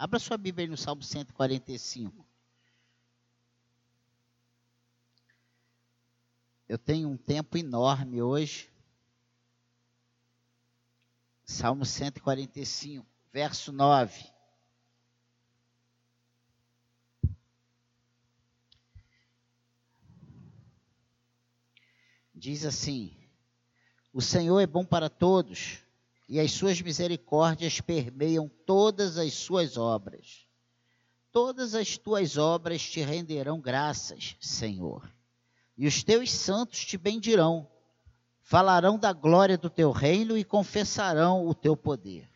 Abra sua Bíblia aí no Salmo 145. Eu tenho um tempo enorme hoje. Salmo 145, verso 9. Diz assim: O Senhor é bom para todos, e as suas misericórdias permeiam todas as suas obras. Todas as tuas obras te renderão graças, Senhor e os teus santos te bendirão, falarão da glória do teu reino e confessarão o teu poder.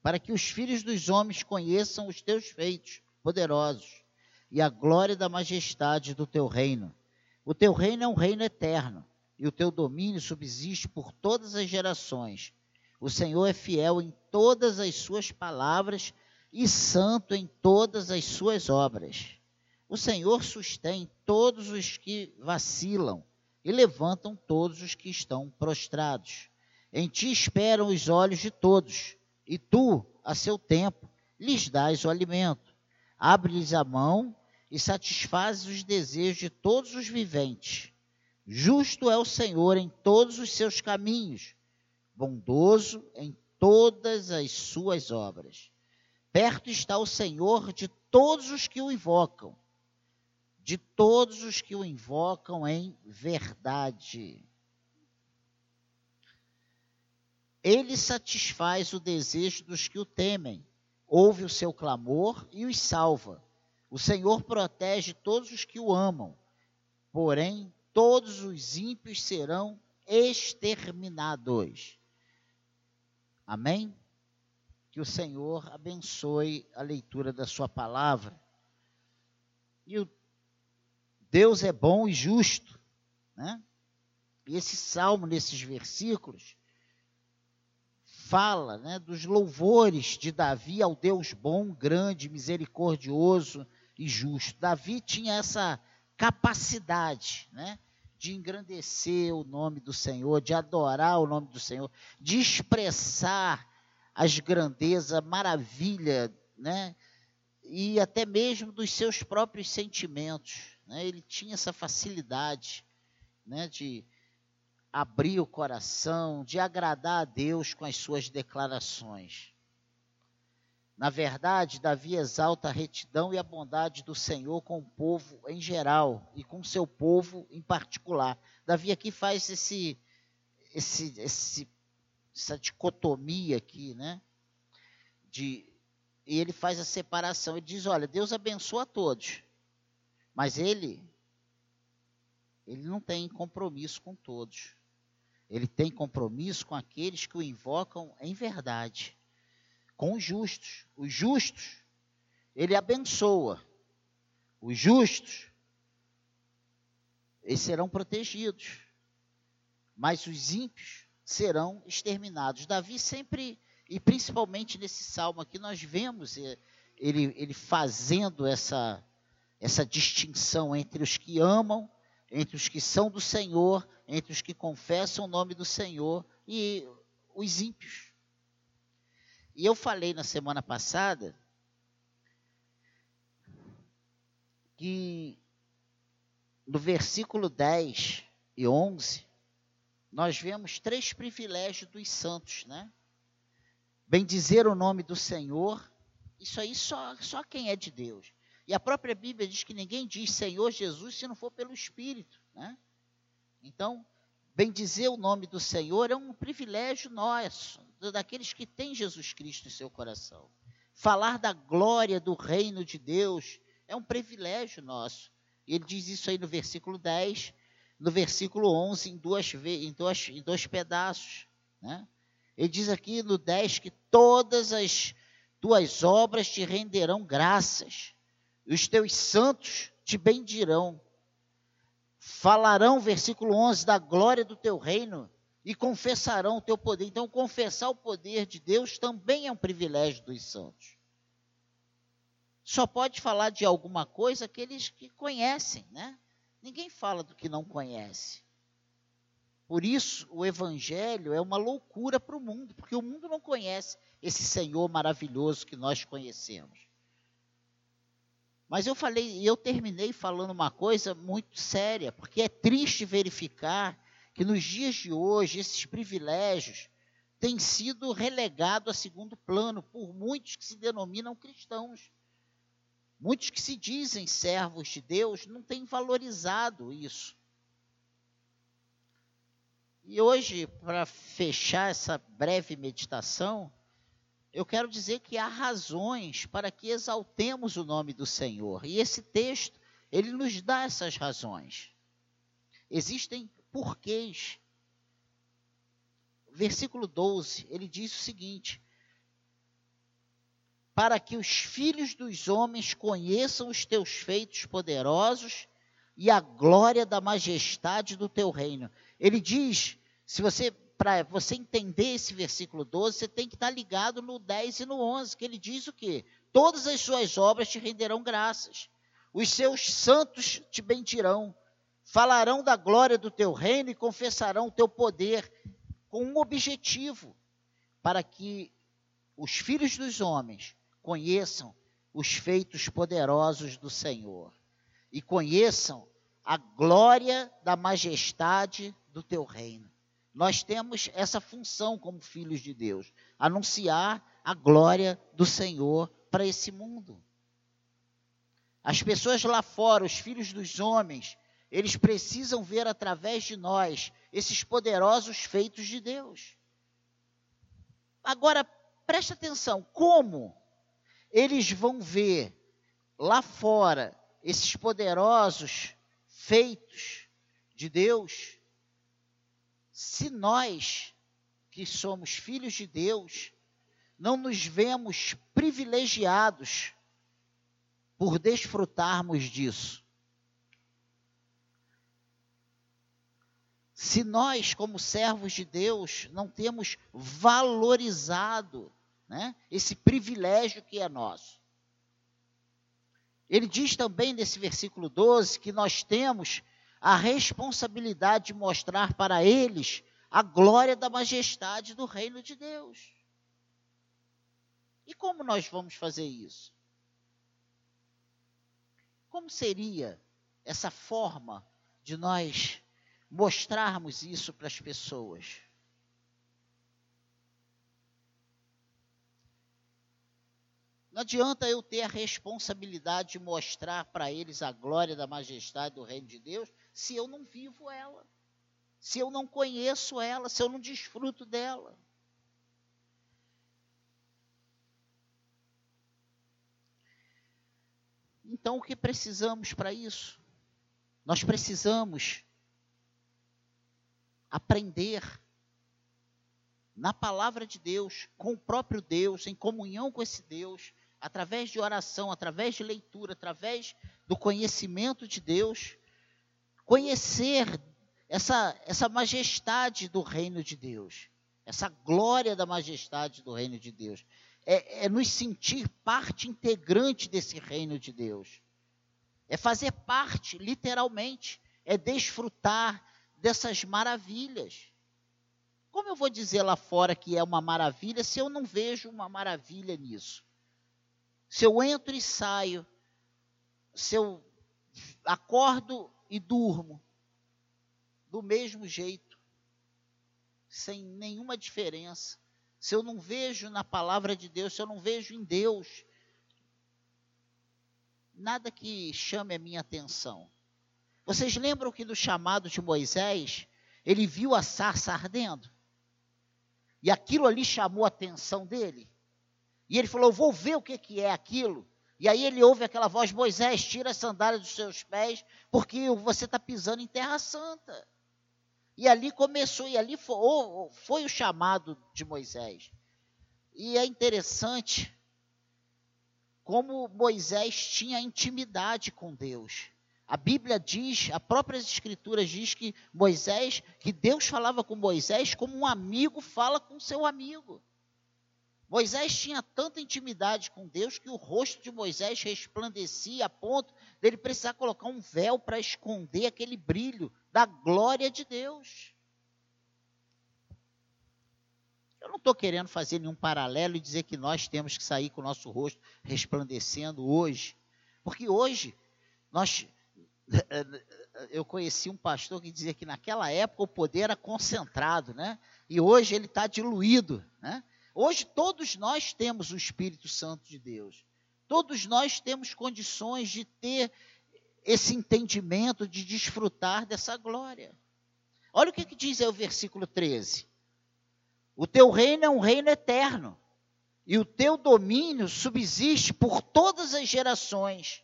Para que os filhos dos homens conheçam os teus feitos poderosos e a glória da majestade do teu reino. O teu reino é um reino eterno, e o teu domínio subsiste por todas as gerações. O Senhor é fiel em todas as suas palavras e santo em todas as suas obras. O Senhor sustém todos os que vacilam e levantam todos os que estão prostrados. Em ti esperam os olhos de todos, e tu, a seu tempo, lhes dás o alimento. Abre-lhes a mão e satisfazes os desejos de todos os viventes. Justo é o Senhor em todos os seus caminhos, bondoso em todas as suas obras. Perto está o Senhor de todos os que o invocam de todos os que o invocam em verdade. Ele satisfaz o desejo dos que o temem, ouve o seu clamor e os salva. O Senhor protege todos os que o amam, porém todos os ímpios serão exterminados. Amém? Que o Senhor abençoe a leitura da sua palavra. E o Deus é bom e justo. Né? E esse salmo, nesses versículos, fala né, dos louvores de Davi ao Deus bom, grande, misericordioso e justo. Davi tinha essa capacidade né, de engrandecer o nome do Senhor, de adorar o nome do Senhor, de expressar as grandezas, maravilha, né, e até mesmo dos seus próprios sentimentos. Né? Ele tinha essa facilidade né, de abrir o coração, de agradar a Deus com as suas declarações. Na verdade, Davi exalta a retidão e a bondade do Senhor com o povo em geral e com seu povo em particular. Davi aqui faz esse, esse, esse essa dicotomia aqui, né? De, e ele faz a separação. Ele diz: olha, Deus abençoa a todos, mas ele, ele não tem compromisso com todos. Ele tem compromisso com aqueles que o invocam em verdade, com os justos. Os justos, ele abençoa. Os justos, eles serão protegidos. Mas os ímpios serão exterminados. Davi sempre, e principalmente nesse salmo aqui, nós vemos ele, ele fazendo essa essa distinção entre os que amam, entre os que são do Senhor, entre os que confessam o nome do Senhor e os ímpios. E eu falei na semana passada que no versículo 10 e 11, nós vemos três privilégios dos santos, né? Bendizer o nome do Senhor, isso aí só, só quem é de Deus. E a própria Bíblia diz que ninguém diz Senhor Jesus se não for pelo Espírito. Né? Então, bendizer o nome do Senhor é um privilégio nosso, daqueles que têm Jesus Cristo em seu coração. Falar da glória do reino de Deus é um privilégio nosso. Ele diz isso aí no versículo 10, no versículo 11, em, duas, em, dois, em dois pedaços. Né? Ele diz aqui no 10 que todas as tuas obras te renderão graças os teus santos te bendirão. Falarão, versículo 11, da glória do teu reino e confessarão o teu poder. Então, confessar o poder de Deus também é um privilégio dos santos. Só pode falar de alguma coisa aqueles que conhecem, né? Ninguém fala do que não conhece. Por isso, o evangelho é uma loucura para o mundo, porque o mundo não conhece. esse Senhor maravilhoso que nós conhecemos. Mas eu falei, eu terminei falando uma coisa muito séria, porque é triste verificar que nos dias de hoje esses privilégios têm sido relegados a segundo plano por muitos que se denominam cristãos. Muitos que se dizem servos de Deus não têm valorizado isso. E hoje, para fechar essa breve meditação, eu quero dizer que há razões para que exaltemos o nome do Senhor. E esse texto, ele nos dá essas razões. Existem porquês. Versículo 12, ele diz o seguinte: Para que os filhos dos homens conheçam os teus feitos poderosos e a glória da majestade do teu reino. Ele diz, se você para você entender esse versículo 12, você tem que estar ligado no 10 e no 11, que ele diz o quê? Todas as suas obras te renderão graças. Os seus santos te bendirão. Falarão da glória do teu reino e confessarão o teu poder com um objetivo, para que os filhos dos homens conheçam os feitos poderosos do Senhor e conheçam a glória da majestade do teu reino. Nós temos essa função como filhos de Deus, anunciar a glória do Senhor para esse mundo. As pessoas lá fora, os filhos dos homens, eles precisam ver através de nós esses poderosos feitos de Deus. Agora, preste atenção, como eles vão ver lá fora esses poderosos feitos de Deus, se nós, que somos filhos de Deus, não nos vemos privilegiados por desfrutarmos disso. Se nós, como servos de Deus, não temos valorizado né, esse privilégio que é nosso. Ele diz também nesse versículo 12 que nós temos a responsabilidade de mostrar para eles a glória da majestade do reino de Deus. E como nós vamos fazer isso? Como seria essa forma de nós mostrarmos isso para as pessoas? Não adianta eu ter a responsabilidade de mostrar para eles a glória da majestade do reino de Deus se eu não vivo ela, se eu não conheço ela, se eu não desfruto dela. Então, o que precisamos para isso? Nós precisamos aprender na palavra de Deus, com o próprio Deus, em comunhão com esse Deus, através de oração, através de leitura, através do conhecimento de Deus, conhecer essa, essa majestade do reino de Deus, essa glória da majestade do reino de Deus. É, é nos sentir parte integrante desse reino de Deus. É fazer parte, literalmente, é desfrutar dessas maravilhas. Como eu vou dizer lá fora que é uma maravilha se eu não vejo uma maravilha nisso? Se eu entro e saio, se eu acordo e durmo do mesmo jeito, sem nenhuma diferença, se eu não vejo na palavra de Deus, se eu não vejo em Deus, nada que chame a minha atenção. Vocês lembram que no chamado de Moisés, ele viu a sarça ardendo? E aquilo ali chamou a atenção dele? E ele falou: Vou ver o que, que é aquilo. E aí ele ouve aquela voz: Moisés, tira a sandália dos seus pés, porque você está pisando em terra santa. E ali começou, e ali foi, foi o chamado de Moisés. E é interessante como Moisés tinha intimidade com Deus. A Bíblia diz, a própria Escritura diz que Moisés, que Deus falava com Moisés como um amigo fala com seu amigo. Moisés tinha tanta intimidade com Deus que o rosto de Moisés resplandecia a ponto dele precisar colocar um véu para esconder aquele brilho da glória de Deus. Eu não estou querendo fazer nenhum paralelo e dizer que nós temos que sair com o nosso rosto resplandecendo hoje. Porque hoje, nós, eu conheci um pastor que dizia que naquela época o poder era concentrado, né? E hoje ele está diluído, né? Hoje todos nós temos o Espírito Santo de Deus. Todos nós temos condições de ter esse entendimento, de desfrutar dessa glória. Olha o que, que diz aí o versículo 13. O teu reino é um reino eterno, e o teu domínio subsiste por todas as gerações.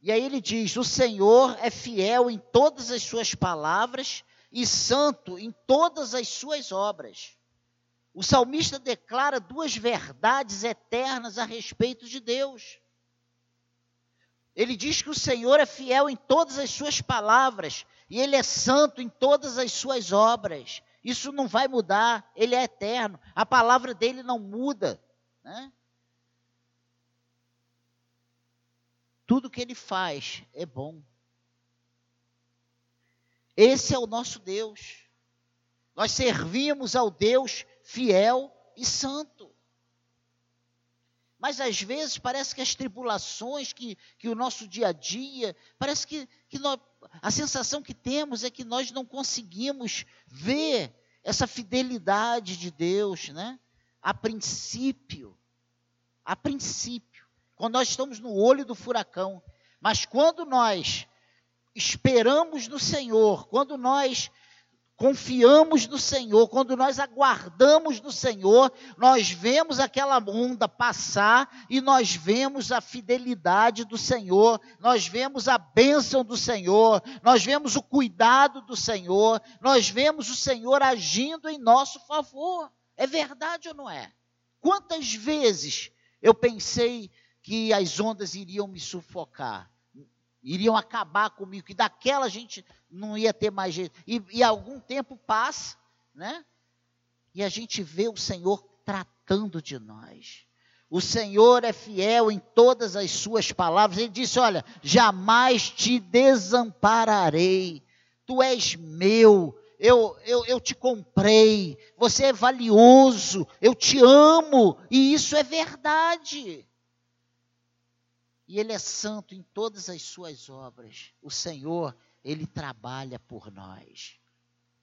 E aí ele diz: O Senhor é fiel em todas as suas palavras e santo em todas as suas obras. O salmista declara duas verdades eternas a respeito de Deus. Ele diz que o Senhor é fiel em todas as suas palavras e ele é santo em todas as suas obras. Isso não vai mudar, ele é eterno. A palavra dele não muda. Né? Tudo que ele faz é bom. Esse é o nosso Deus. Nós servimos ao Deus fiel e santo. Mas às vezes parece que as tribulações, que, que o nosso dia a dia, parece que, que nós, a sensação que temos é que nós não conseguimos ver essa fidelidade de Deus, né? A princípio, a princípio, quando nós estamos no olho do furacão, mas quando nós esperamos no Senhor, quando nós confiamos no Senhor, quando nós aguardamos no Senhor, nós vemos aquela onda passar e nós vemos a fidelidade do Senhor, nós vemos a bênção do Senhor, nós vemos o cuidado do Senhor, nós vemos o Senhor agindo em nosso favor. É verdade ou não é? Quantas vezes eu pensei que as ondas iriam me sufocar? iriam acabar comigo, que daquela gente não ia ter mais jeito. E, e algum tempo passa, né? E a gente vê o Senhor tratando de nós. O Senhor é fiel em todas as suas palavras. Ele disse: Olha, jamais te desampararei. Tu és meu. Eu, eu, eu te comprei. Você é valioso. Eu te amo. E isso é verdade e Ele é santo em todas as suas obras. O Senhor, Ele trabalha por nós.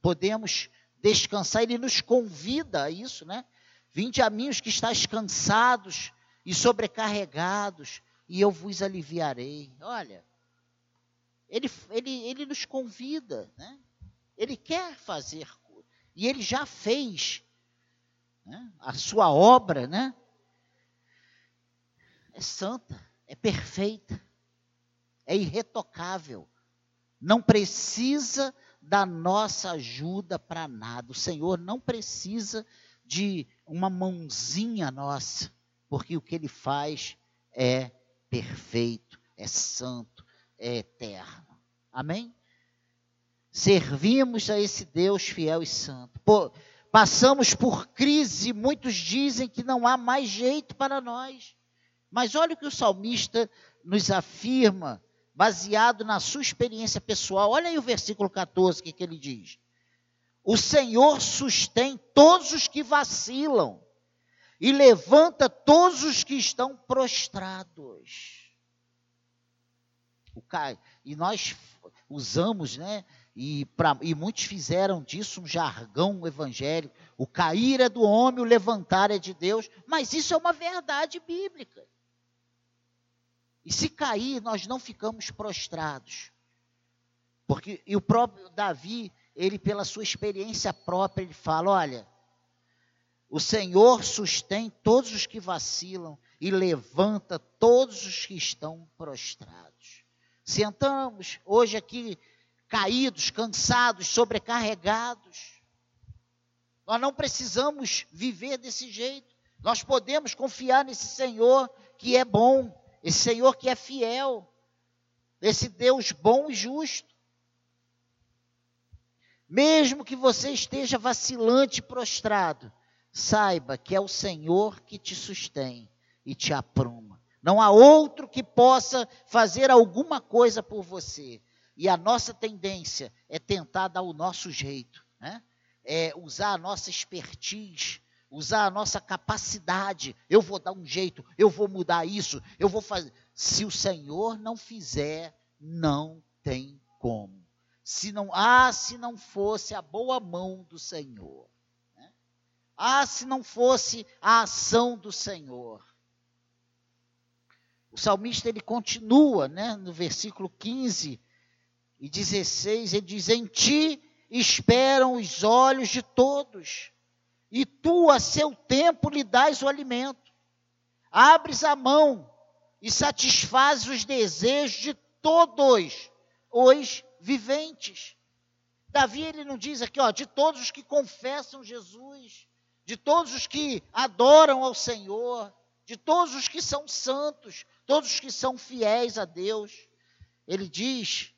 Podemos descansar, Ele nos convida a isso, né? Vinde a mim os que estáis cansados e sobrecarregados, e eu vos aliviarei. Olha, Ele, ele, ele nos convida, né? Ele quer fazer, e Ele já fez né? a sua obra, né? É santa é perfeita, é irretocável, não precisa da nossa ajuda para nada. O Senhor não precisa de uma mãozinha nossa, porque o que Ele faz é perfeito, é santo, é eterno. Amém? Servimos a esse Deus fiel e santo. Passamos por crise, muitos dizem que não há mais jeito para nós. Mas olha o que o salmista nos afirma, baseado na sua experiência pessoal. Olha aí o versículo 14, que, que ele diz: O Senhor sustém todos os que vacilam e levanta todos os que estão prostrados. O e nós usamos, né? E, pra, e muitos fizeram disso um jargão evangélico. O cair é do homem, o levantar é de Deus. Mas isso é uma verdade bíblica. E se cair, nós não ficamos prostrados. Porque e o próprio Davi, ele pela sua experiência própria, ele fala, olha, o Senhor sustém todos os que vacilam e levanta todos os que estão prostrados. Sentamos hoje aqui caídos, cansados, sobrecarregados. Nós não precisamos viver desse jeito. Nós podemos confiar nesse Senhor que é bom, esse Senhor que é fiel, esse Deus bom e justo. Mesmo que você esteja vacilante e prostrado, saiba que é o Senhor que te sustém e te apruma. Não há outro que possa fazer alguma coisa por você. E a nossa tendência é tentar dar o nosso jeito, né? é, usar a nossa expertise, usar a nossa capacidade. Eu vou dar um jeito, eu vou mudar isso, eu vou fazer. Se o Senhor não fizer, não tem como. Se não, ah, se não fosse a boa mão do Senhor. Né? Ah, se não fosse a ação do Senhor. O salmista ele continua, né, no versículo 15 e 16, ele diz: Em ti esperam os olhos de todos, e tu a seu tempo lhe dás o alimento. Abres a mão e satisfazes os desejos de todos os viventes. Davi ele não diz aqui, ó, de todos os que confessam Jesus, de todos os que adoram ao Senhor, de todos os que são santos, todos os que são fiéis a Deus. Ele diz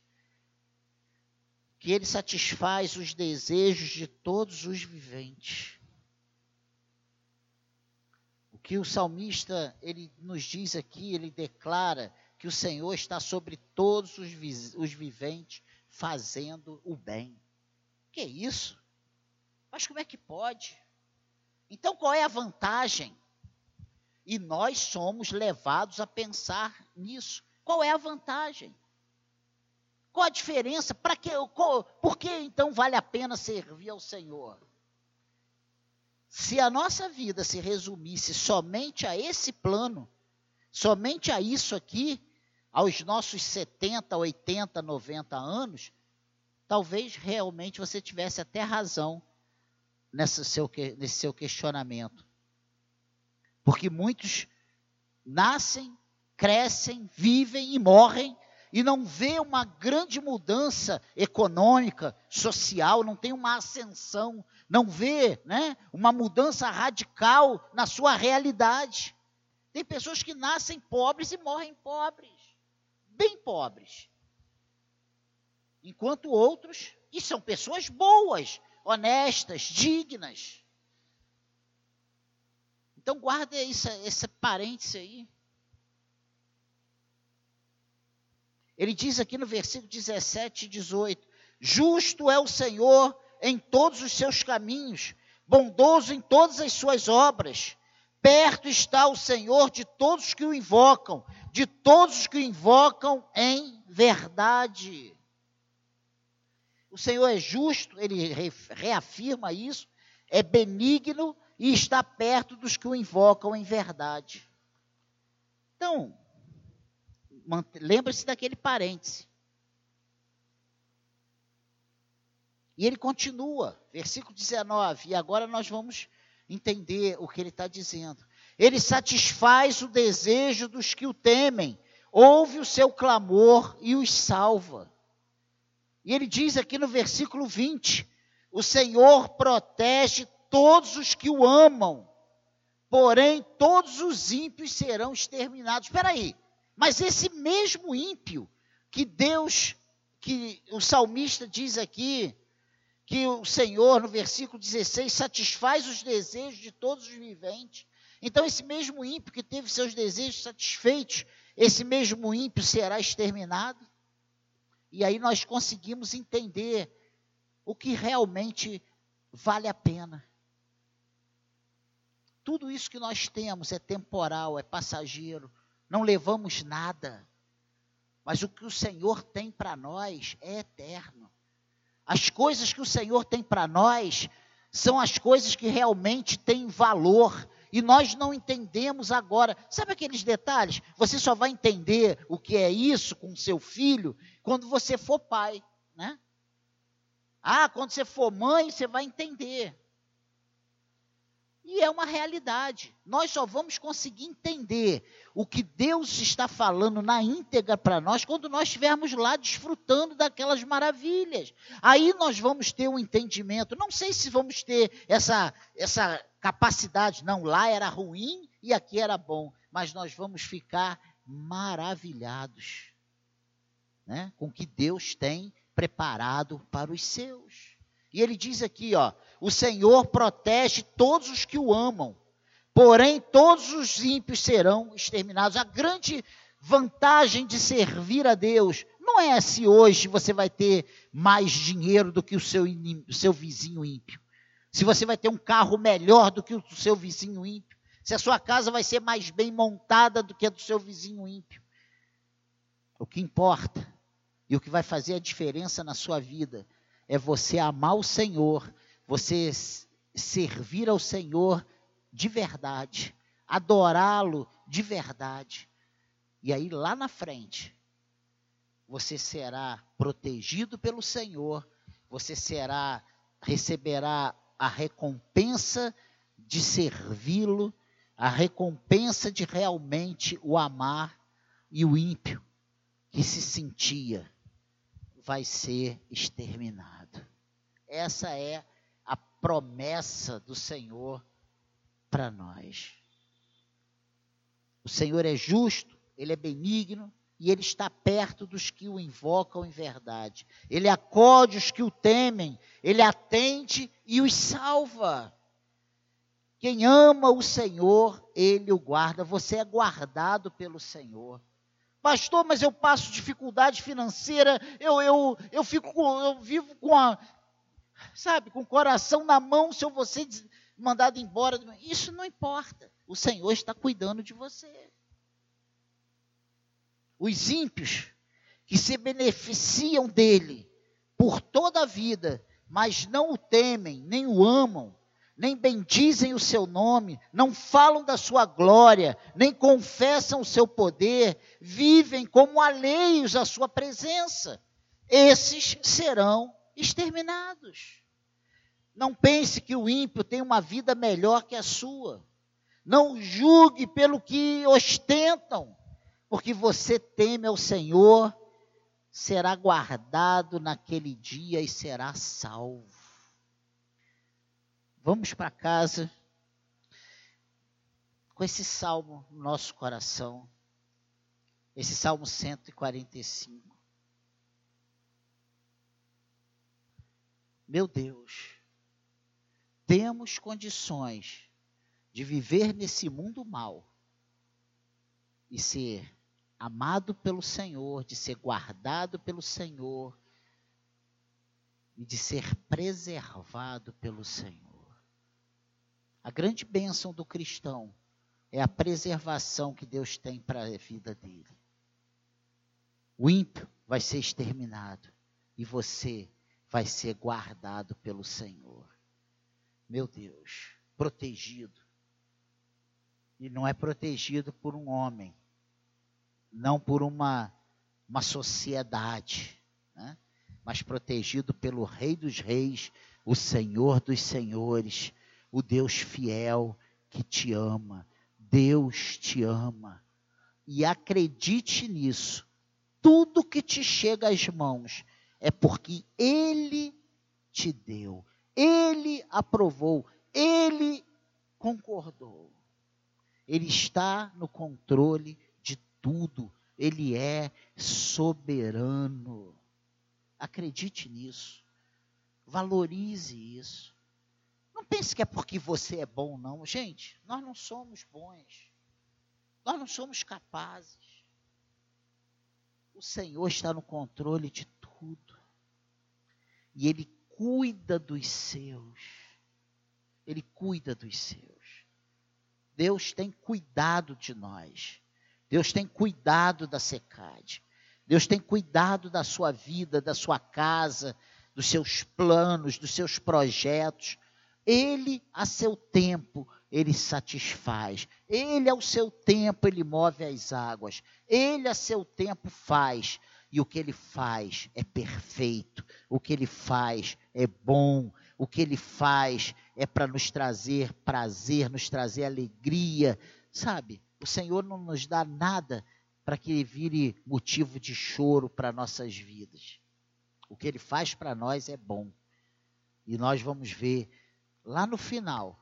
que ele satisfaz os desejos de todos os viventes. Que o salmista ele nos diz aqui, ele declara que o Senhor está sobre todos os, os viventes fazendo o bem. Que isso? Mas como é que pode? Então qual é a vantagem? E nós somos levados a pensar nisso. Qual é a vantagem? Qual a diferença? Para que, por que então vale a pena servir ao Senhor? Se a nossa vida se resumisse somente a esse plano, somente a isso aqui, aos nossos 70, 80, 90 anos, talvez realmente você tivesse até razão nesse seu, nesse seu questionamento. Porque muitos nascem, crescem, vivem e morrem e não vê uma grande mudança econômica, social, não tem uma ascensão, não vê né, uma mudança radical na sua realidade. Tem pessoas que nascem pobres e morrem pobres, bem pobres. Enquanto outros, e são pessoas boas, honestas, dignas, então guarda esse, esse parêntese aí. Ele diz aqui no versículo 17 e 18: Justo é o Senhor em todos os seus caminhos, bondoso em todas as suas obras. Perto está o Senhor de todos que o invocam, de todos os que o invocam em verdade. O Senhor é justo, ele reafirma isso, é benigno e está perto dos que o invocam em verdade. Então, lembre-se daquele parêntese. E ele continua, versículo 19, e agora nós vamos entender o que ele está dizendo. Ele satisfaz o desejo dos que o temem, ouve o seu clamor e os salva. E ele diz aqui no versículo 20: O Senhor protege todos os que o amam, porém todos os ímpios serão exterminados. Espera aí, mas esse mesmo ímpio que Deus, que o salmista diz aqui, que o Senhor, no versículo 16, satisfaz os desejos de todos os viventes. Então, esse mesmo ímpio que teve seus desejos satisfeitos, esse mesmo ímpio será exterminado. E aí nós conseguimos entender o que realmente vale a pena. Tudo isso que nós temos é temporal, é passageiro, não levamos nada. Mas o que o Senhor tem para nós é eterno. As coisas que o Senhor tem para nós são as coisas que realmente têm valor. E nós não entendemos agora. Sabe aqueles detalhes? Você só vai entender o que é isso com seu filho quando você for pai, né? Ah, quando você for mãe, você vai entender. E é uma realidade. Nós só vamos conseguir entender o que Deus está falando na íntegra para nós quando nós estivermos lá desfrutando daquelas maravilhas. Aí nós vamos ter um entendimento. Não sei se vamos ter essa, essa capacidade. Não, lá era ruim e aqui era bom. Mas nós vamos ficar maravilhados né, com o que Deus tem preparado para os seus. E ele diz aqui, ó, o Senhor protege todos os que o amam, porém todos os ímpios serão exterminados. A grande vantagem de servir a Deus não é se hoje você vai ter mais dinheiro do que o seu, o seu vizinho ímpio. Se você vai ter um carro melhor do que o seu vizinho ímpio. Se a sua casa vai ser mais bem montada do que a do seu vizinho ímpio. O que importa e o que vai fazer a diferença na sua vida é você amar o Senhor, você servir ao Senhor de verdade, adorá-lo de verdade. E aí lá na frente, você será protegido pelo Senhor, você será receberá a recompensa de servi-lo, a recompensa de realmente o amar e o ímpio que se sentia vai ser exterminado. Essa é a promessa do Senhor para nós. O Senhor é justo, ele é benigno e ele está perto dos que o invocam em verdade. Ele acode os que o temem, ele atende e os salva. Quem ama o Senhor, ele o guarda. Você é guardado pelo Senhor. Pastor, mas eu passo dificuldade financeira, eu, eu, eu fico eu vivo com a, sabe, com o coração na mão se eu vou ser mandado embora. Isso não importa. O Senhor está cuidando de você. Os ímpios que se beneficiam dele por toda a vida, mas não o temem, nem o amam, nem bendizem o seu nome, não falam da sua glória, nem confessam o seu poder, vivem como alheios à sua presença. Esses serão exterminados. Não pense que o ímpio tem uma vida melhor que a sua. Não julgue pelo que ostentam, porque você teme ao Senhor, será guardado naquele dia e será salvo. Vamos para casa com esse salmo no nosso coração, esse salmo 145. Meu Deus, temos condições de viver nesse mundo mal e ser amado pelo Senhor, de ser guardado pelo Senhor e de ser preservado pelo Senhor. A grande bênção do cristão é a preservação que Deus tem para a vida dele. O ímpio vai ser exterminado e você vai ser guardado pelo Senhor meu Deus, protegido. E não é protegido por um homem, não por uma, uma sociedade, né? mas protegido pelo Rei dos Reis, o Senhor dos Senhores, o Deus fiel que te ama. Deus te ama. E acredite nisso. Tudo que te chega às mãos é porque Ele te deu. Ele aprovou, ele concordou. Ele está no controle de tudo. Ele é soberano. Acredite nisso. Valorize isso. Não pense que é porque você é bom, não. Gente, nós não somos bons. Nós não somos capazes. O Senhor está no controle de tudo. E Ele cuida dos seus. Ele cuida dos seus. Deus tem cuidado de nós. Deus tem cuidado da secade. Deus tem cuidado da sua vida, da sua casa, dos seus planos, dos seus projetos. Ele, a seu tempo, ele satisfaz. Ele, ao seu tempo, ele move as águas. Ele, a seu tempo, faz. E o que ele faz é perfeito, o que ele faz é bom, o que ele faz é para nos trazer prazer, nos trazer alegria. Sabe, o Senhor não nos dá nada para que ele vire motivo de choro para nossas vidas. O que ele faz para nós é bom. E nós vamos ver lá no final,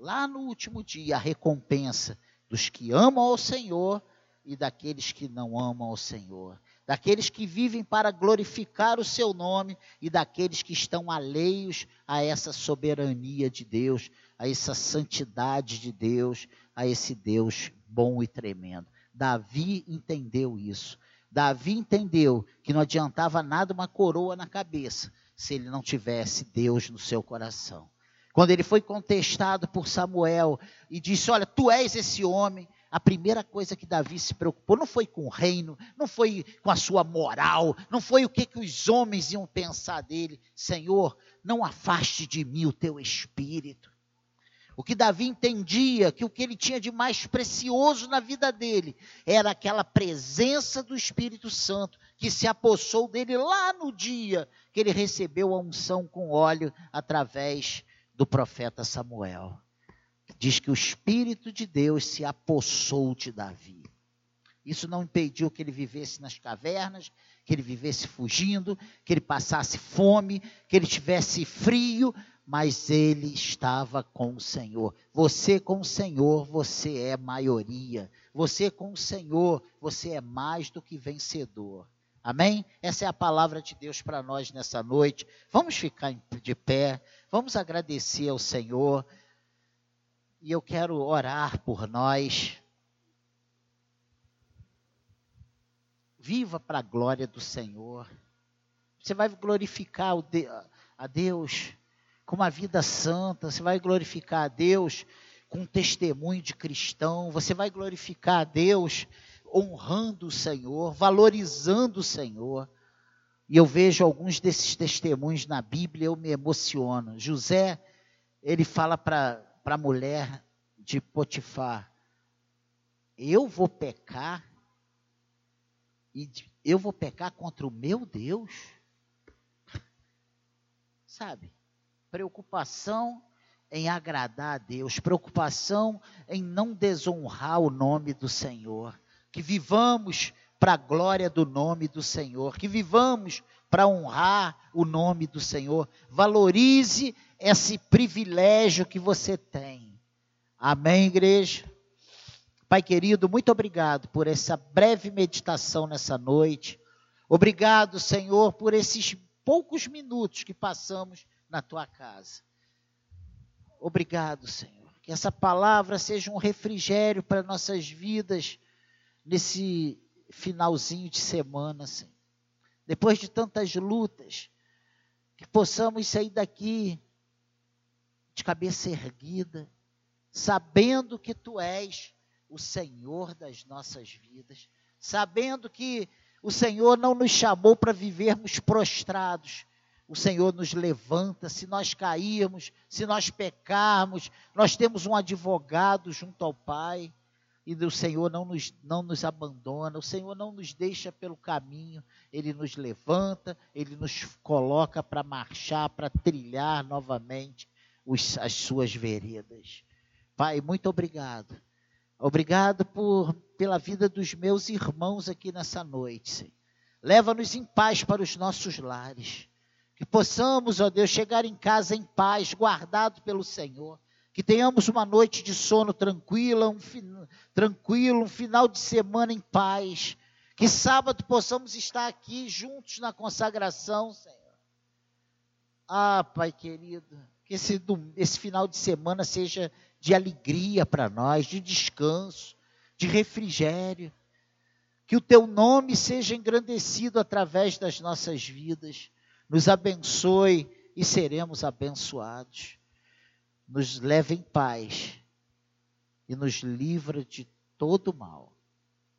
lá no último dia, a recompensa dos que amam ao Senhor e daqueles que não amam ao Senhor daqueles que vivem para glorificar o seu nome e daqueles que estão alheios a essa soberania de Deus, a essa santidade de Deus, a esse Deus bom e tremendo. Davi entendeu isso. Davi entendeu que não adiantava nada uma coroa na cabeça se ele não tivesse Deus no seu coração. Quando ele foi contestado por Samuel e disse: Olha, tu és esse homem. A primeira coisa que Davi se preocupou não foi com o reino, não foi com a sua moral, não foi o que, que os homens iam pensar dele. Senhor, não afaste de mim o teu espírito. O que Davi entendia que o que ele tinha de mais precioso na vida dele era aquela presença do Espírito Santo que se apossou dele lá no dia que ele recebeu a unção com óleo através do profeta Samuel. Diz que o Espírito de Deus se apossou de Davi. Isso não impediu que ele vivesse nas cavernas, que ele vivesse fugindo, que ele passasse fome, que ele tivesse frio, mas ele estava com o Senhor. Você com o Senhor, você é maioria. Você com o Senhor, você é mais do que vencedor. Amém? Essa é a palavra de Deus para nós nessa noite. Vamos ficar de pé, vamos agradecer ao Senhor. E eu quero orar por nós. Viva para a glória do Senhor. Você vai glorificar a Deus com uma vida santa, você vai glorificar a Deus com um testemunho de cristão, você vai glorificar a Deus honrando o Senhor, valorizando o Senhor. E eu vejo alguns desses testemunhos na Bíblia, eu me emociono. José, ele fala para a mulher de Potifar: Eu vou pecar, e eu vou pecar contra o meu Deus? Sabe? preocupação em agradar a Deus, preocupação em não desonrar o nome do Senhor. Que vivamos para a glória do nome do Senhor, que vivamos para honrar o nome do Senhor. Valorize esse privilégio que você tem. Amém, igreja? Pai querido, muito obrigado por essa breve meditação nessa noite. Obrigado, Senhor, por esses poucos minutos que passamos na tua casa. Obrigado, Senhor. Que essa palavra seja um refrigério para nossas vidas nesse finalzinho de semana, Senhor. Depois de tantas lutas, que possamos sair daqui de cabeça erguida, sabendo que tu és o Senhor das nossas vidas, sabendo que o Senhor não nos chamou para vivermos prostrados, o Senhor nos levanta, se nós cairmos, se nós pecarmos, nós temos um advogado junto ao Pai, e o Senhor não nos, não nos abandona, o Senhor não nos deixa pelo caminho, Ele nos levanta, Ele nos coloca para marchar, para trilhar novamente os, as suas veredas. Pai, muito obrigado. Obrigado por, pela vida dos meus irmãos aqui nessa noite. Leva-nos em paz para os nossos lares. Que possamos, ó Deus, chegar em casa em paz, guardado pelo Senhor. Que tenhamos uma noite de sono tranquila, um tranquilo, um final de semana em paz. Que sábado possamos estar aqui juntos na consagração, Senhor. Ah, Pai querido, que esse, esse final de semana seja de alegria para nós, de descanso, de refrigério. Que o teu nome seja engrandecido através das nossas vidas nos abençoe e seremos abençoados. Nos leve em paz e nos livra de todo mal.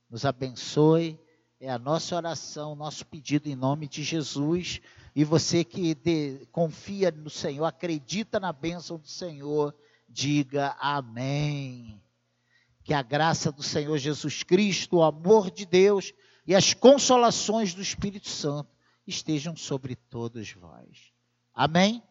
Nos abençoe, é a nossa oração, nosso pedido em nome de Jesus. E você que de, confia no Senhor, acredita na bênção do Senhor, diga amém. Que a graça do Senhor Jesus Cristo, o amor de Deus e as consolações do Espírito Santo estejam sobre todos vós. Amém?